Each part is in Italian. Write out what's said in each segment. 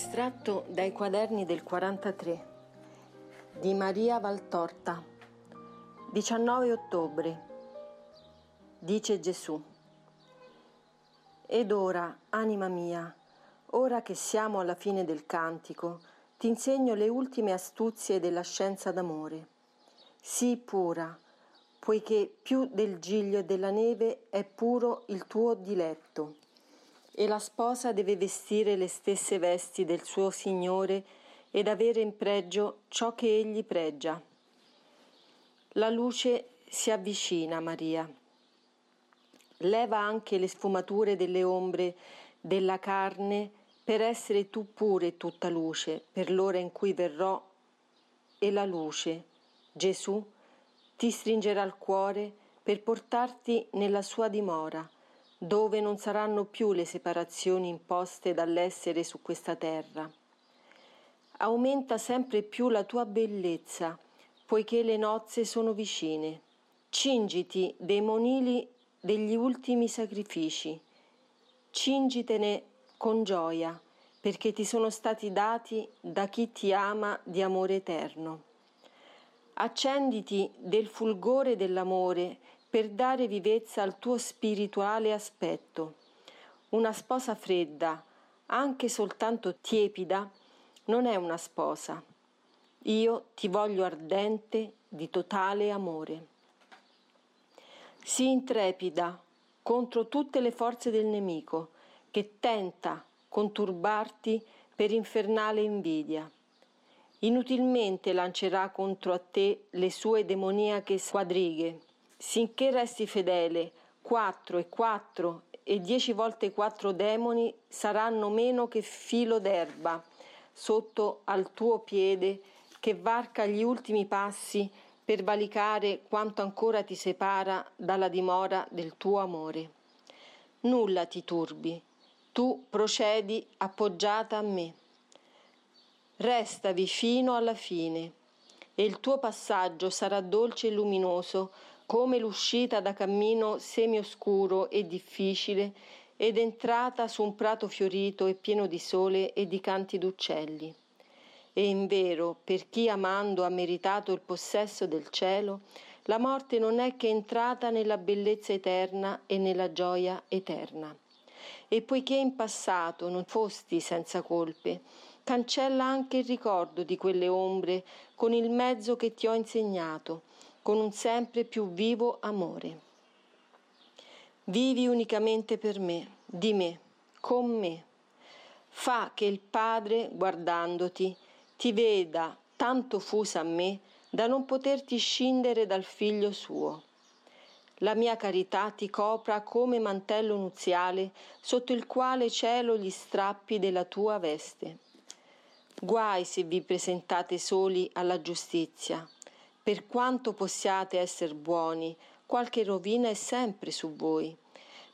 Estratto dai quaderni del 43 di Maria Valtorta 19 ottobre Dice Gesù Ed ora, anima mia, ora che siamo alla fine del cantico, ti insegno le ultime astuzie della scienza d'amore. Sii pura, poiché più del giglio e della neve è puro il tuo diletto e la sposa deve vestire le stesse vesti del suo Signore ed avere in pregio ciò che egli pregia. La luce si avvicina, Maria. Leva anche le sfumature delle ombre della carne per essere tu pure tutta luce per l'ora in cui verrò e la luce, Gesù, ti stringerà al cuore per portarti nella sua dimora dove non saranno più le separazioni imposte dall'essere su questa terra. Aumenta sempre più la tua bellezza, poiché le nozze sono vicine. Cingiti dei monili degli ultimi sacrifici. Cingitene con gioia, perché ti sono stati dati da chi ti ama di amore eterno. Accenditi del fulgore dell'amore per dare vivezza al tuo spirituale aspetto. Una sposa fredda, anche soltanto tiepida, non è una sposa. Io ti voglio ardente di totale amore. Sii intrepida contro tutte le forze del nemico che tenta conturbarti per infernale invidia. Inutilmente lancerà contro a te le sue demoniache squadrighe Sinché resti fedele, quattro e quattro e dieci volte quattro demoni saranno meno che filo d'erba sotto al tuo piede che varca gli ultimi passi per valicare quanto ancora ti separa dalla dimora del tuo amore. Nulla ti turbi, tu procedi appoggiata a me. Restavi fino alla fine e il tuo passaggio sarà dolce e luminoso come l'uscita da cammino semioscuro e difficile ed entrata su un prato fiorito e pieno di sole e di canti d'uccelli. E invero, per chi amando ha meritato il possesso del cielo, la morte non è che entrata nella bellezza eterna e nella gioia eterna. E poiché in passato non fosti senza colpe, cancella anche il ricordo di quelle ombre con il mezzo che ti ho insegnato, con un sempre più vivo amore. Vivi unicamente per me, di me, con me. Fa che il Padre, guardandoti, ti veda tanto fusa a me da non poterti scindere dal figlio suo. La mia carità ti copra come mantello nuziale sotto il quale cielo gli strappi della tua veste. Guai se vi presentate soli alla giustizia per quanto possiate essere buoni, qualche rovina è sempre su voi.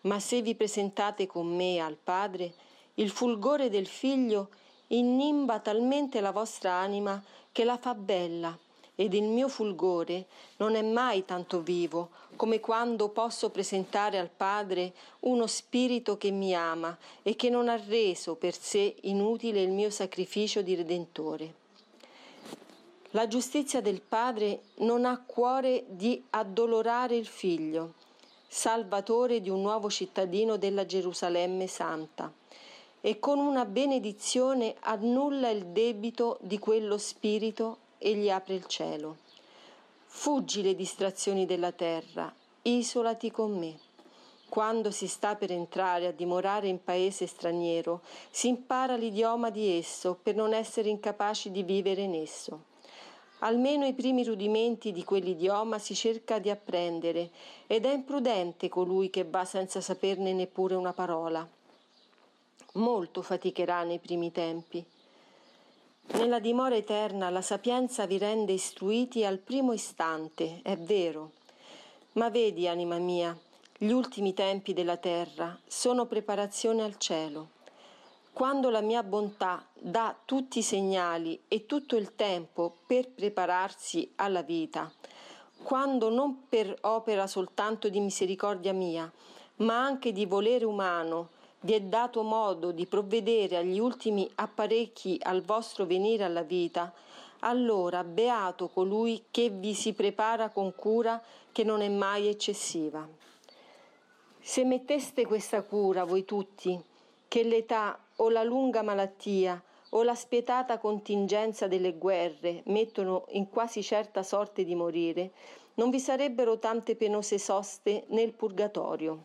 Ma se vi presentate con me al Padre, il fulgore del Figlio innimba talmente la vostra anima che la fa bella, ed il mio fulgore non è mai tanto vivo come quando posso presentare al Padre uno spirito che mi ama e che non ha reso per sé inutile il mio sacrificio di Redentore. La giustizia del Padre non ha cuore di addolorare il Figlio, salvatore di un nuovo cittadino della Gerusalemme Santa, e con una benedizione annulla il debito di quello Spirito e gli apre il cielo. Fuggi le distrazioni della terra, isolati con me. Quando si sta per entrare a dimorare in paese straniero, si impara l'idioma di esso per non essere incapaci di vivere in esso. Almeno i primi rudimenti di quell'idioma si cerca di apprendere ed è imprudente colui che va senza saperne neppure una parola. Molto faticherà nei primi tempi. Nella dimora eterna la sapienza vi rende istruiti al primo istante, è vero. Ma vedi, anima mia, gli ultimi tempi della terra sono preparazione al cielo. Quando la mia bontà dà tutti i segnali e tutto il tempo per prepararsi alla vita, quando non per opera soltanto di misericordia mia, ma anche di volere umano, vi è dato modo di provvedere agli ultimi apparecchi al vostro venire alla vita, allora beato colui che vi si prepara con cura che non è mai eccessiva. Se metteste questa cura voi tutti, che l'età o la lunga malattia o la spietata contingenza delle guerre mettono in quasi certa sorte di morire, non vi sarebbero tante penose soste nel purgatorio.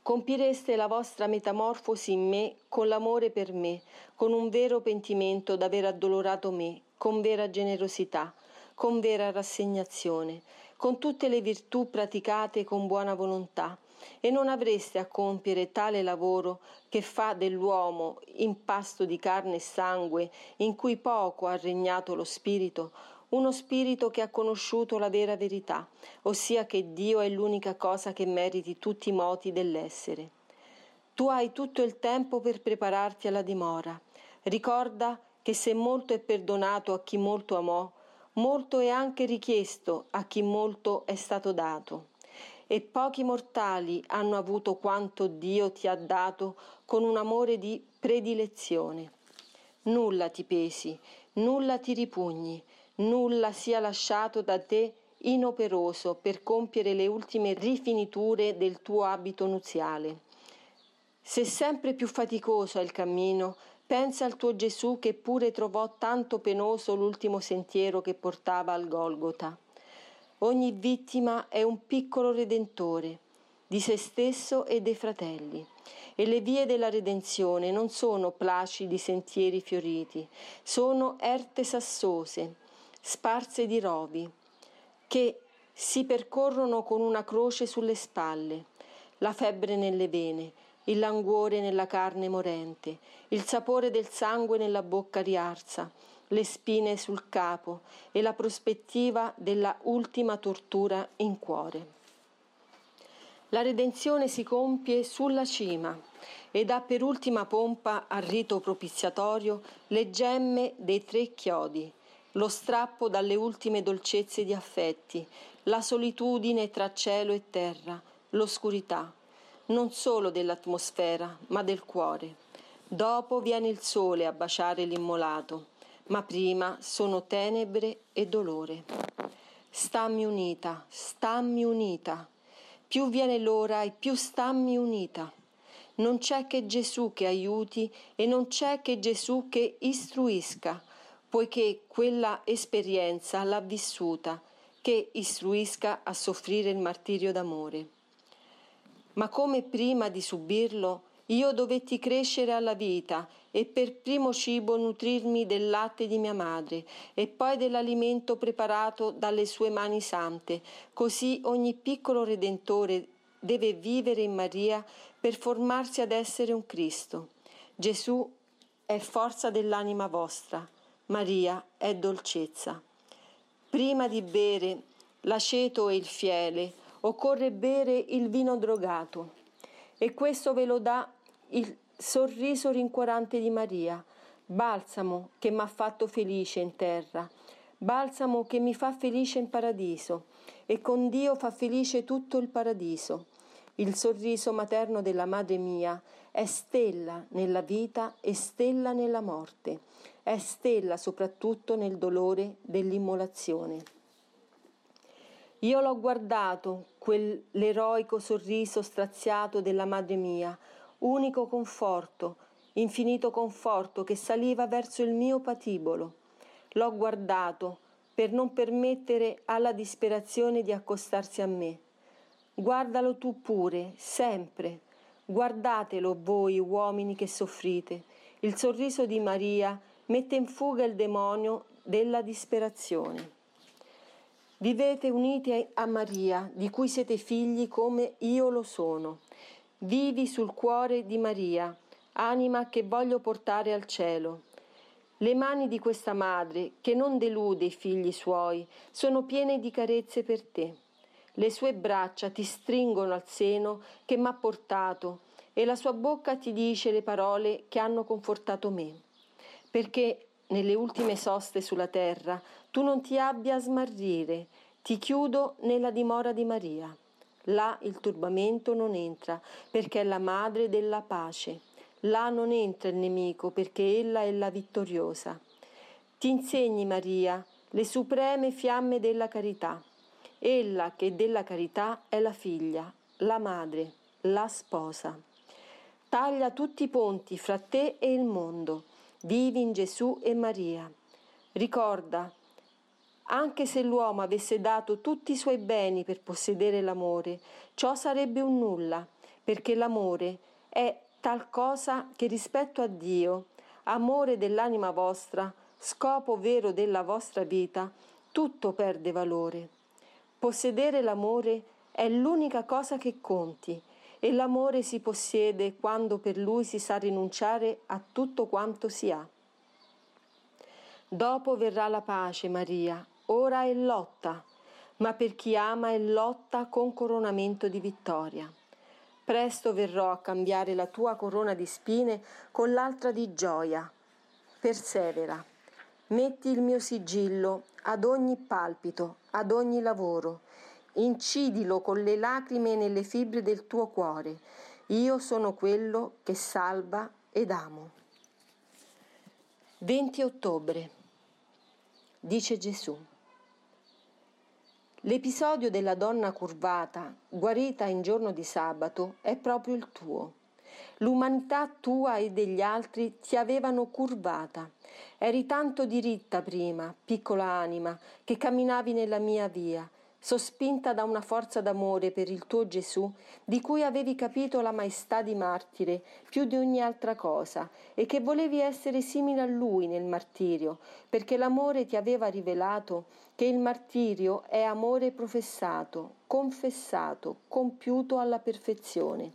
Compireste la vostra metamorfosi in me con l'amore per me, con un vero pentimento d'aver addolorato me, con vera generosità, con vera rassegnazione, con tutte le virtù praticate con buona volontà, e non avreste a compiere tale lavoro che fa dell'uomo impasto di carne e sangue, in cui poco ha regnato lo spirito, uno spirito che ha conosciuto la vera verità, ossia che Dio è l'unica cosa che meriti tutti i moti dell'essere. Tu hai tutto il tempo per prepararti alla dimora. Ricorda che se molto è perdonato a chi molto amò, molto è anche richiesto a chi molto è stato dato. E pochi mortali hanno avuto quanto Dio ti ha dato con un amore di predilezione. Nulla ti pesi, nulla ti ripugni, nulla sia lasciato da te inoperoso per compiere le ultime rifiniture del tuo abito nuziale. Se sempre più faticoso è il cammino, pensa al tuo Gesù che pure trovò tanto penoso l'ultimo sentiero che portava al Golgota. Ogni vittima è un piccolo redentore di se stesso e dei fratelli. E le vie della redenzione non sono placidi sentieri fioriti, sono erte sassose, sparse di rovi, che si percorrono con una croce sulle spalle, la febbre nelle vene, il languore nella carne morente, il sapore del sangue nella bocca riarsa, le spine sul capo e la prospettiva della ultima tortura in cuore. La redenzione si compie sulla cima ed ha per ultima pompa al rito propiziatorio le gemme dei tre chiodi, lo strappo dalle ultime dolcezze di affetti, la solitudine tra cielo e terra, l'oscurità, non solo dell'atmosfera, ma del cuore. Dopo viene il sole a baciare l'immolato, ma prima sono tenebre e dolore. Stammi unita, stammi unita. Più viene l'ora e più stammi unita. Non c'è che Gesù che aiuti e non c'è che Gesù che istruisca poiché quella esperienza l'ha vissuta, che istruisca a soffrire il martirio d'amore. Ma come prima di subirlo, io dovetti crescere alla vita e per primo cibo nutrirmi del latte di mia madre e poi dell'alimento preparato dalle sue mani sante. Così ogni piccolo redentore deve vivere in Maria per formarsi ad essere un Cristo. Gesù è forza dell'anima vostra. Maria è dolcezza. Prima di bere l'aceto e il fiele, occorre bere il vino drogato. E questo ve lo dà il sorriso rincuorante di Maria, balsamo che mi ha fatto felice in terra, balsamo che mi fa felice in paradiso, e con Dio fa felice tutto il paradiso. Il sorriso materno della madre mia è stella nella vita e stella nella morte, è stella soprattutto nel dolore dell'immolazione. Io l'ho guardato, quell'eroico sorriso straziato della madre mia, unico conforto, infinito conforto che saliva verso il mio patibolo. L'ho guardato per non permettere alla disperazione di accostarsi a me Guardalo tu pure, sempre. Guardatelo voi uomini che soffrite. Il sorriso di Maria mette in fuga il demonio della disperazione. Vivete uniti a Maria, di cui siete figli come io lo sono. Vivi sul cuore di Maria, anima che voglio portare al cielo. Le mani di questa madre, che non delude i figli suoi, sono piene di carezze per te. Le sue braccia ti stringono al seno che m'ha portato e la sua bocca ti dice le parole che hanno confortato me. Perché nelle ultime soste sulla terra tu non ti abbia a smarrire, ti chiudo nella dimora di Maria. Là il turbamento non entra, perché è la madre della pace. Là non entra il nemico, perché ella è la vittoriosa. Ti insegni, Maria, le supreme fiamme della carità. Ella che della carità è la figlia, la madre, la sposa. Taglia tutti i ponti fra te e il mondo. Vivi in Gesù e Maria. Ricorda, anche se l'uomo avesse dato tutti i suoi beni per possedere l'amore, ciò sarebbe un nulla, perché l'amore è tal cosa che rispetto a Dio, amore dell'anima vostra, scopo vero della vostra vita, tutto perde valore. Possedere l'amore è l'unica cosa che conti e l'amore si possiede quando per lui si sa rinunciare a tutto quanto si ha. Dopo verrà la pace, Maria, ora è lotta, ma per chi ama è lotta con coronamento di vittoria. Presto verrò a cambiare la tua corona di spine con l'altra di gioia. Persevera. Metti il mio sigillo ad ogni palpito, ad ogni lavoro. Incidilo con le lacrime nelle fibre del tuo cuore. Io sono quello che salva ed amo. 20 ottobre. Dice Gesù. L'episodio della donna curvata, guarita in giorno di sabato, è proprio il tuo. L'umanità tua e degli altri ti avevano curvata. Eri tanto diritta prima, piccola anima, che camminavi nella mia via, sospinta da una forza d'amore per il tuo Gesù, di cui avevi capito la maestà di martire più di ogni altra cosa, e che volevi essere simile a lui nel martirio, perché l'amore ti aveva rivelato che il martirio è amore professato, confessato, compiuto alla perfezione.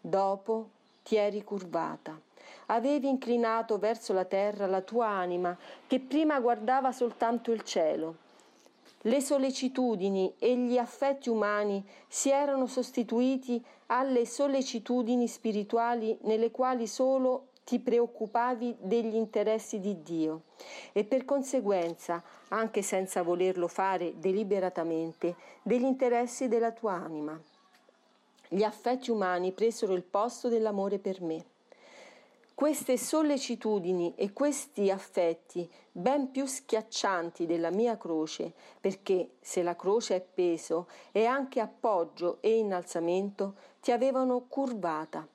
Dopo ti eri curvata. Avevi inclinato verso la terra la tua anima, che prima guardava soltanto il cielo le sollecitudini e gli affetti umani si erano sostituiti alle sollecitudini spirituali nelle quali solo ti preoccupavi degli interessi di Dio e per conseguenza, anche senza volerlo fare deliberatamente, degli interessi della tua anima. Gli affetti umani presero il posto dell'amore per me. Queste sollecitudini e questi affetti, ben più schiaccianti della mia croce, perché se la croce è peso, è anche appoggio e innalzamento, ti avevano curvata.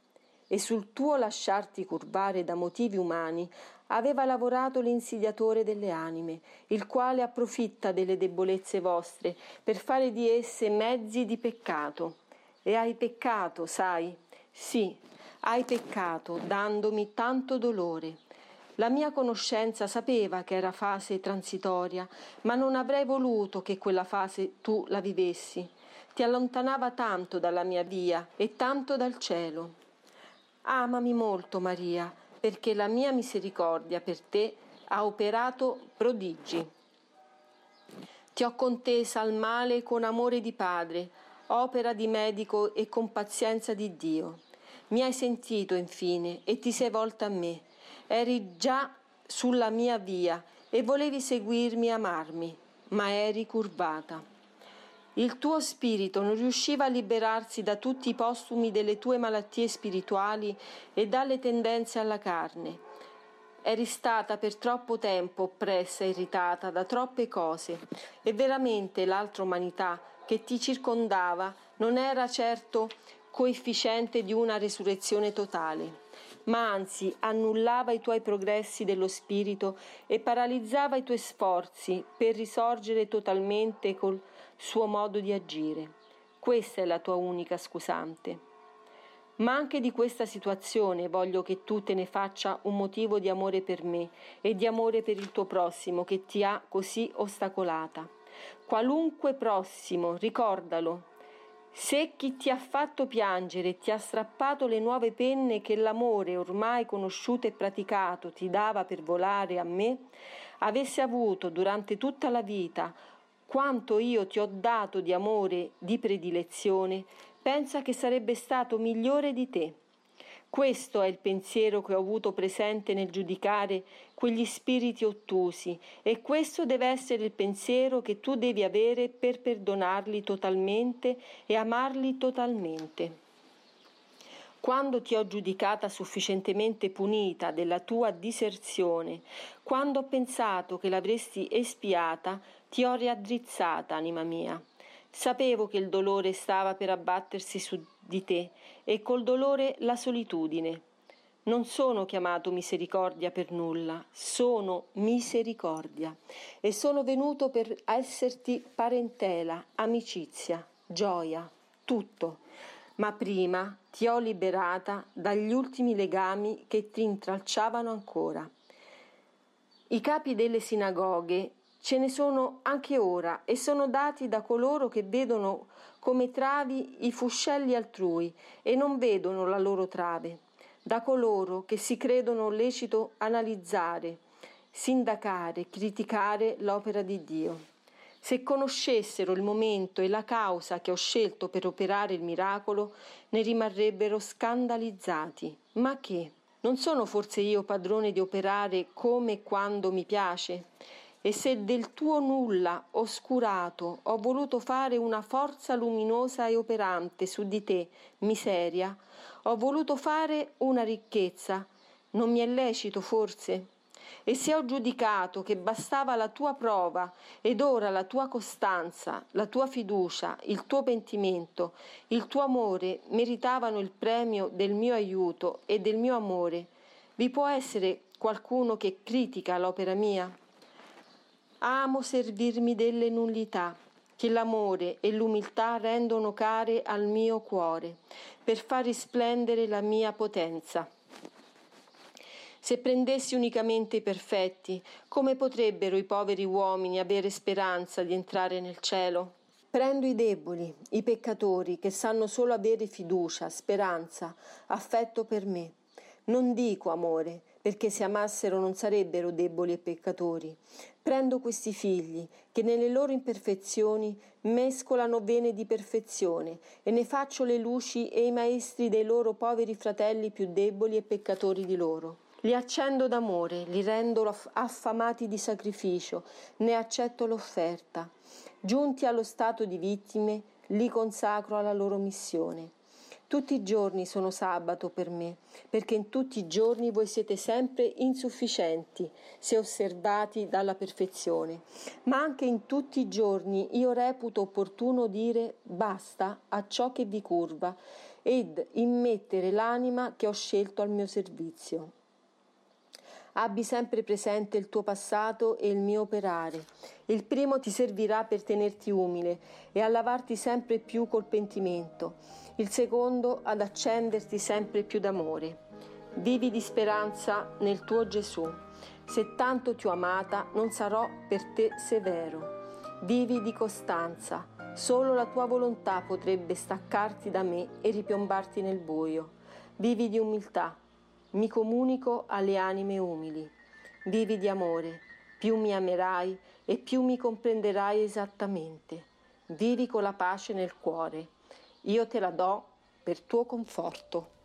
E sul tuo lasciarti curvare da motivi umani aveva lavorato l'insidiatore delle anime, il quale approfitta delle debolezze vostre per fare di esse mezzi di peccato. E hai peccato, sai? Sì, hai peccato dandomi tanto dolore. La mia conoscenza sapeva che era fase transitoria, ma non avrei voluto che quella fase tu la vivessi. Ti allontanava tanto dalla mia via e tanto dal cielo. Amami molto, Maria, perché la mia misericordia per te ha operato prodigi. Ti ho contesa al male con amore di padre, opera di medico e con pazienza di Dio. Mi hai sentito infine e ti sei volta a me. Eri già sulla mia via e volevi seguirmi e amarmi, ma eri curvata. Il tuo spirito non riusciva a liberarsi da tutti i postumi delle tue malattie spirituali e dalle tendenze alla carne. Eri stata per troppo tempo oppressa e irritata da troppe cose e veramente l'altra umanità che ti circondava non era certo coefficiente di una resurrezione totale, ma anzi annullava i tuoi progressi dello spirito e paralizzava i tuoi sforzi per risorgere totalmente col suo modo di agire. Questa è la tua unica scusante. Ma anche di questa situazione voglio che tu te ne faccia un motivo di amore per me e di amore per il tuo prossimo che ti ha così ostacolata. Qualunque prossimo, ricordalo, se chi ti ha fatto piangere ti ha strappato le nuove penne che l'amore ormai conosciuto e praticato ti dava per volare a me, avesse avuto durante tutta la vita quanto io ti ho dato di amore, di predilezione, pensa che sarebbe stato migliore di te. Questo è il pensiero che ho avuto presente nel giudicare quegli spiriti ottusi e questo deve essere il pensiero che tu devi avere per perdonarli totalmente e amarli totalmente. Quando ti ho giudicata sufficientemente punita della tua diserzione, quando ho pensato che l'avresti espiata, ti ho riaddrizzata, anima mia. Sapevo che il dolore stava per abbattersi su di te e col dolore la solitudine. Non sono chiamato misericordia per nulla, sono misericordia e sono venuto per esserti parentela, amicizia, gioia, tutto. Ma prima ti ho liberata dagli ultimi legami che ti intralciavano ancora. I capi delle sinagoghe ce ne sono anche ora e sono dati da coloro che vedono come travi i fuscelli altrui e non vedono la loro trave, da coloro che si credono lecito analizzare, sindacare, criticare l'opera di Dio. Se conoscessero il momento e la causa che ho scelto per operare il miracolo, ne rimarrebbero scandalizzati. Ma che? Non sono forse io padrone di operare come e quando mi piace? E se del tuo nulla oscurato ho voluto fare una forza luminosa e operante su di te, miseria, ho voluto fare una ricchezza, non mi è lecito forse? E se ho giudicato che bastava la tua prova ed ora la tua costanza, la tua fiducia, il tuo pentimento, il tuo amore meritavano il premio del mio aiuto e del mio amore, vi può essere qualcuno che critica l'opera mia? Amo servirmi delle nullità che l'amore e l'umiltà rendono care al mio cuore, per far risplendere la mia potenza. Se prendessi unicamente i perfetti, come potrebbero i poveri uomini avere speranza di entrare nel cielo? Prendo i deboli, i peccatori, che sanno solo avere fiducia, speranza, affetto per me. Non dico amore, perché se amassero non sarebbero deboli e peccatori. Prendo questi figli, che nelle loro imperfezioni mescolano vene di perfezione, e ne faccio le luci e i maestri dei loro poveri fratelli più deboli e peccatori di loro. Li accendo d'amore, li rendo affamati di sacrificio, ne accetto l'offerta. Giunti allo stato di vittime, li consacro alla loro missione. Tutti i giorni sono sabato per me, perché in tutti i giorni voi siete sempre insufficienti, se osservati dalla perfezione. Ma anche in tutti i giorni io reputo opportuno dire basta a ciò che vi curva ed immettere l'anima che ho scelto al mio servizio. Abbi sempre presente il tuo passato e il mio operare. Il primo ti servirà per tenerti umile e a lavarti sempre più col pentimento, il secondo ad accenderti sempre più d'amore. Vivi di speranza nel tuo Gesù. Se tanto ti ho amata, non sarò per te severo. Vivi di costanza. Solo la tua volontà potrebbe staccarti da me e ripiombarti nel buio. Vivi di umiltà mi comunico alle anime umili. Vivi di amore, più mi amerai e più mi comprenderai esattamente. Vivi con la pace nel cuore. Io te la do per tuo conforto.